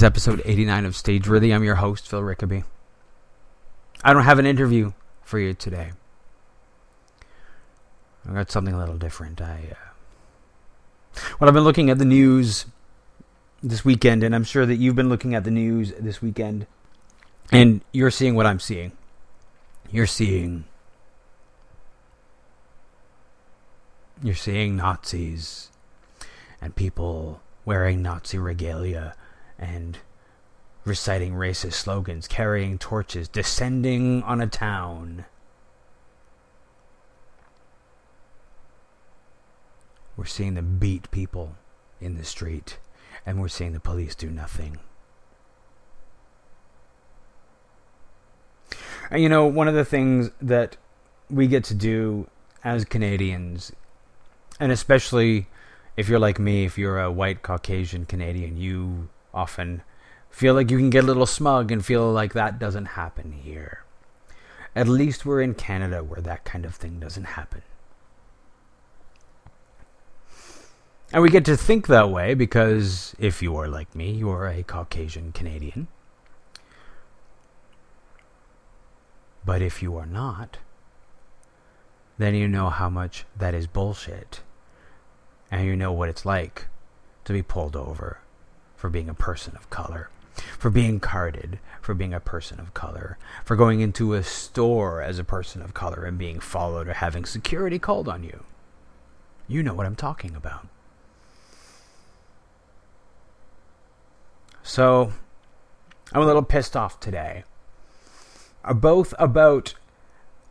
Is episode 89 of Stageworthy. I'm your host, Phil Rickaby. I don't have an interview for you today. I got something a little different. I, uh, well, I've been looking at the news this weekend, and I'm sure that you've been looking at the news this weekend, and you're seeing what I'm seeing. You're seeing. You're seeing Nazis and people wearing Nazi regalia and reciting racist slogans, carrying torches, descending on a town. We're seeing them beat people in the street, and we're seeing the police do nothing. And you know, one of the things that we get to do as Canadians, and especially if you're like me, if you're a white Caucasian Canadian, you often feel like you can get a little smug and feel like that doesn't happen here. At least we're in Canada where that kind of thing doesn't happen. And we get to think that way because if you are like me, you are a Caucasian Canadian. But if you are not, then you know how much that is bullshit. And you know what it's like to be pulled over for being a person of color, for being carded for being a person of color, for going into a store as a person of color and being followed or having security called on you. You know what I'm talking about. So, I'm a little pissed off today. Both about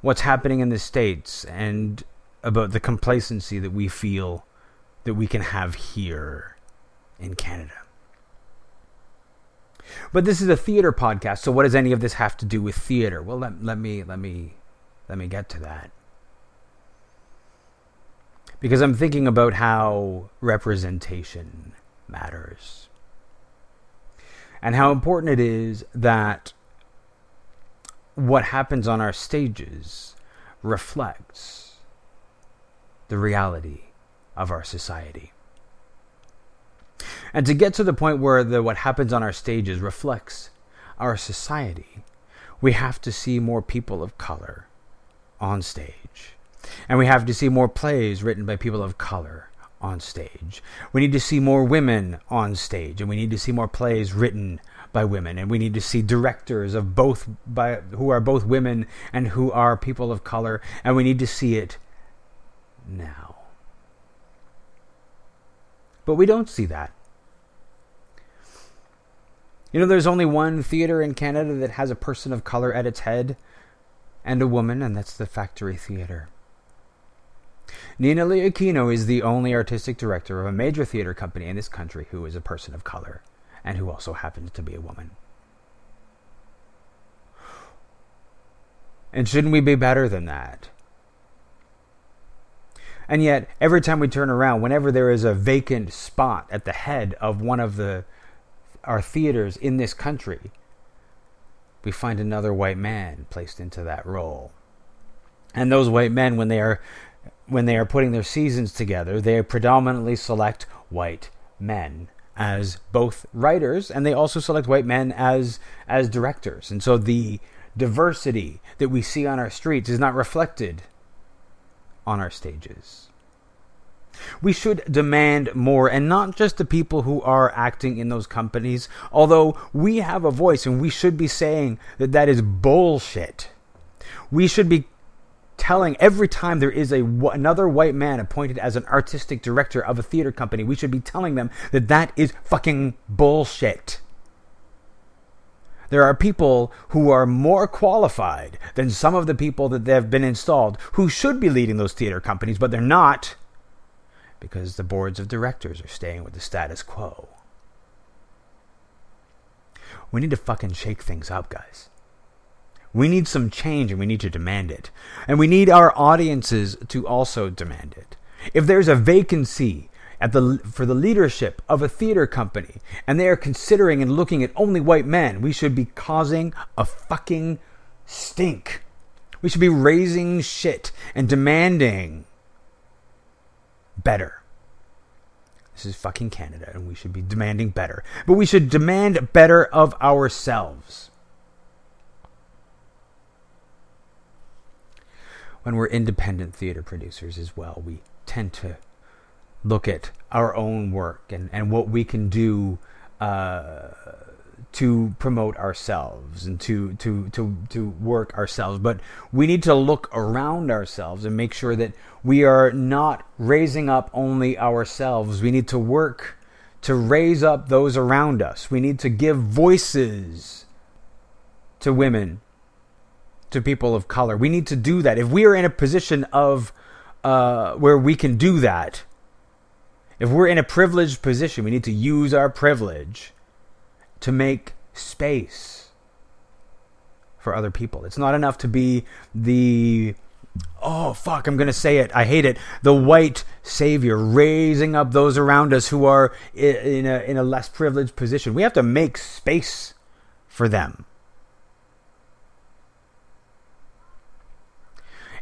what's happening in the States and about the complacency that we feel that we can have here in Canada. But this is a theater podcast, so what does any of this have to do with theater? Well, let, let me let me let me get to that. Because I'm thinking about how representation matters. And how important it is that what happens on our stages reflects the reality of our society. And to get to the point where the, what happens on our stages reflects our society, we have to see more people of color on stage. And we have to see more plays written by people of color on stage. We need to see more women on stage, and we need to see more plays written by women, and we need to see directors of both by who are both women and who are people of color, and we need to see it now. But we don't see that. You know, there's only one theater in Canada that has a person of color at its head and a woman, and that's the Factory Theater. Nina Lee Aquino is the only artistic director of a major theater company in this country who is a person of color and who also happens to be a woman. And shouldn't we be better than that? And yet, every time we turn around, whenever there is a vacant spot at the head of one of the our theaters in this country, we find another white man placed into that role. And those white men, when they are when they are putting their seasons together, they predominantly select white men as both writers, and they also select white men as as directors. And so the diversity that we see on our streets is not reflected on our stages. We should demand more, and not just the people who are acting in those companies, although we have a voice and we should be saying that that is bullshit. We should be telling every time there is a another white man appointed as an artistic director of a theater company, we should be telling them that that is fucking bullshit. There are people who are more qualified than some of the people that have been installed who should be leading those theater companies, but they're not because the boards of directors are staying with the status quo. We need to fucking shake things up, guys. We need some change and we need to demand it. And we need our audiences to also demand it. If there's a vacancy at the, for the leadership of a theater company and they are considering and looking at only white men, we should be causing a fucking stink. We should be raising shit and demanding better. This is fucking Canada, and we should be demanding better. But we should demand better of ourselves. When we're independent theater producers as well, we tend to look at our own work and, and what we can do uh, to promote ourselves and to, to, to, to work ourselves. But we need to look around ourselves and make sure that we are not raising up only ourselves. We need to work to raise up those around us. We need to give voices to women, to people of color. We need to do that. If we are in a position of uh, where we can do that, if we're in a privileged position, we need to use our privilege to make space for other people. It's not enough to be the oh fuck i'm going to say it i hate it the white savior raising up those around us who are in a in a less privileged position. We have to make space for them.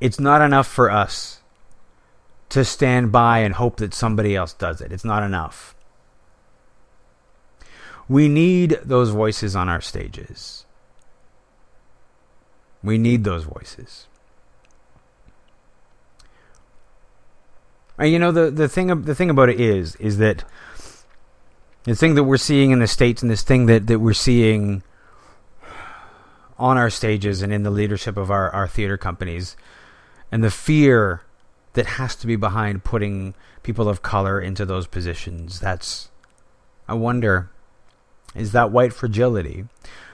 It's not enough for us to stand by and hope that somebody else does it. It's not enough we need those voices on our stages. We need those voices. And you know the the thing the thing about it is is that the thing that we're seeing in the states and this thing that, that we're seeing on our stages and in the leadership of our, our theater companies and the fear that has to be behind putting people of color into those positions that's I wonder is that white fragility.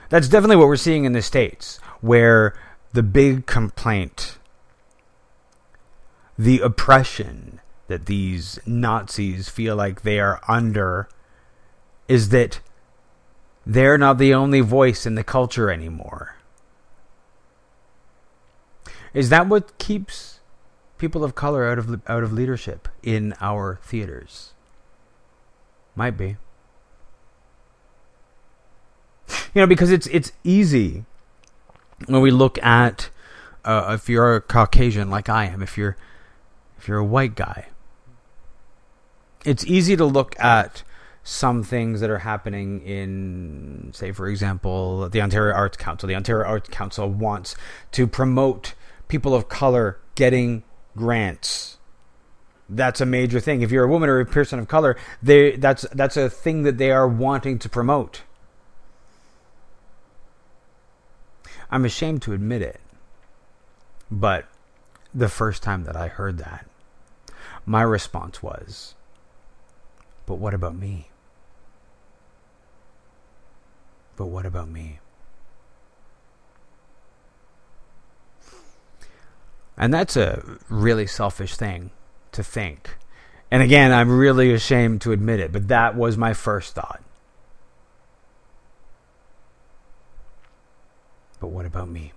That's definitely what we're seeing in the States, where the big complaint, the oppression that these Nazis feel like they are under, is that they're not the only voice in the culture anymore. Is that what keeps people of color out of out of leadership in our theaters? Might be. You know, because it's it's easy when we look at uh, if you're a Caucasian like I am, if you're if you're a white guy, it's easy to look at some things that are happening in, say, for example, the Ontario Arts Council. The Ontario Arts Council wants to promote people of color getting grants. That's a major thing. If you're a woman or a person of color, they that's that's a thing that they are wanting to promote. I'm ashamed to admit it. But the first time that I heard that, my response was, But what about me? But what about me? And that's a really selfish thing to think. And again, I'm really ashamed to admit it, but that was my first thought. But what about me?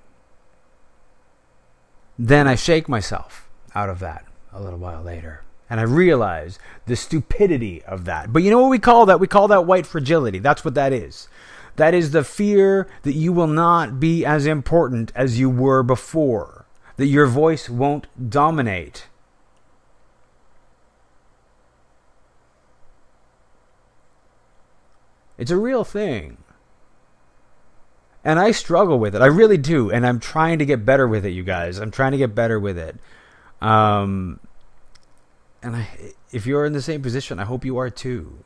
Then I shake myself out of that a little while later. And I realize the stupidity of that. But you know what we call that? We call that white fragility. That's what that is. That is the fear that you will not be as important as you were before, that your voice won't dominate. It's a real thing and I struggle with it. I really do, and I'm trying to get better with it, you guys. I'm trying to get better with it. Um, and I, if you're in the same position, I hope you are too.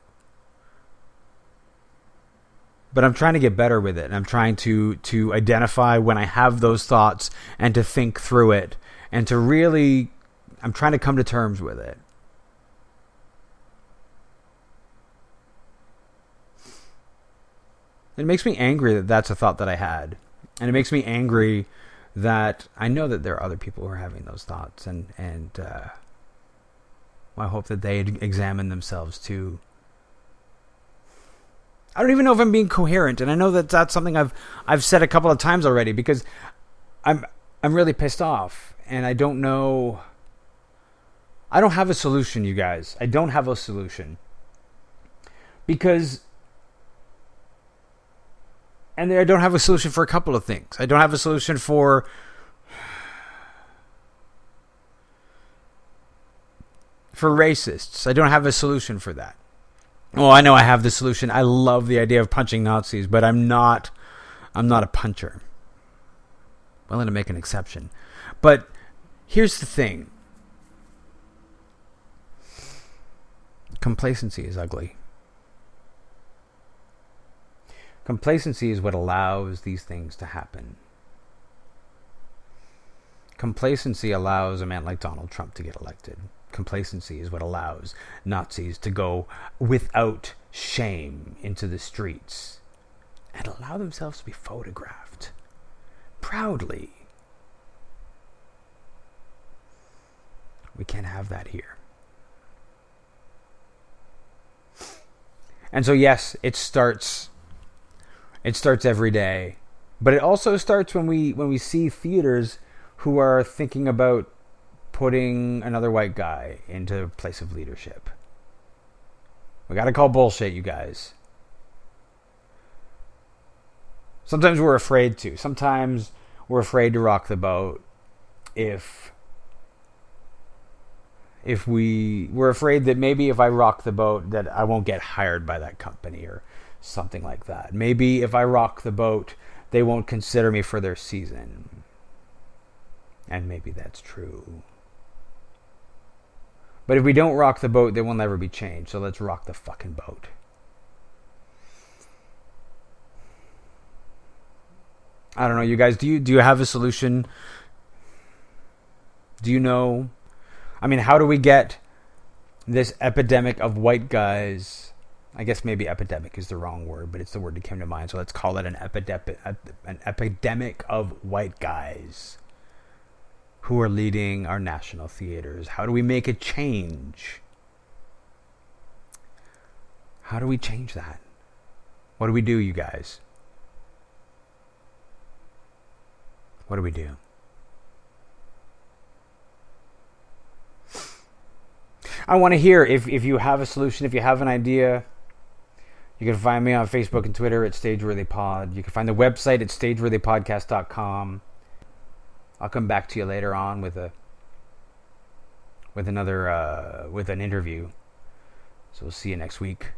But I'm trying to get better with it, and I'm trying to to identify when I have those thoughts and to think through it, and to really, I'm trying to come to terms with it. It makes me angry that that's a thought that I had. And it makes me angry that I know that there are other people who are having those thoughts. And, and uh, I hope that they examine themselves too. I don't even know if I'm being coherent, and I know that that's something I've I've said a couple of times already because I'm I'm really pissed off, and I don't know. I don't have a solution, you guys. I don't have a solution because and I don't have a solution for a couple of things. I don't have a solution for for racists. I don't have a solution for that. well, I know I have the solution. I love the idea of punching Nazis, but I'm not I'm not a puncher. I'm Willing to make an exception. But here's the thing. Complacency is ugly. Complacency is what allows these things to happen. Complacency allows a man like Donald Trump to get elected. Complacency is what allows Nazis to go without shame into the streets and allow themselves to be photographed proudly. We can't have that here. And so yes, it starts it starts every day. But it also starts when we when we see theaters who are thinking about putting another white guy into a place of leadership. We got to call bullshit, you guys. Sometimes we're afraid to. Sometimes we're afraid to rock the boat if if we we're afraid that maybe if I rock the boat that I won't get hired by that company or something like that. Maybe if I rock the boat, they won't consider me for their season. And maybe that's true. But if we don't rock the boat, they will never be changed. So let's rock the fucking boat. I don't know, you guys. Do you do you have a solution? Do you know? I mean, how do we get this epidemic of white guys? I guess maybe epidemic is the wrong word, but it's the word that came to mind. So let's call it an epidemic, an epidemic of white guys who are leading our national theaters. How do we make a change? How do we change that? What do we do, you guys? What do we do? I want to hear if, if you have a solution, if you have an idea. You can find me on Facebook and Twitter at StageworthyPod. You can find the website at StageworthyPodcast.com. I'll come back to you later on with a with another uh, with an interview. So we'll see you next week.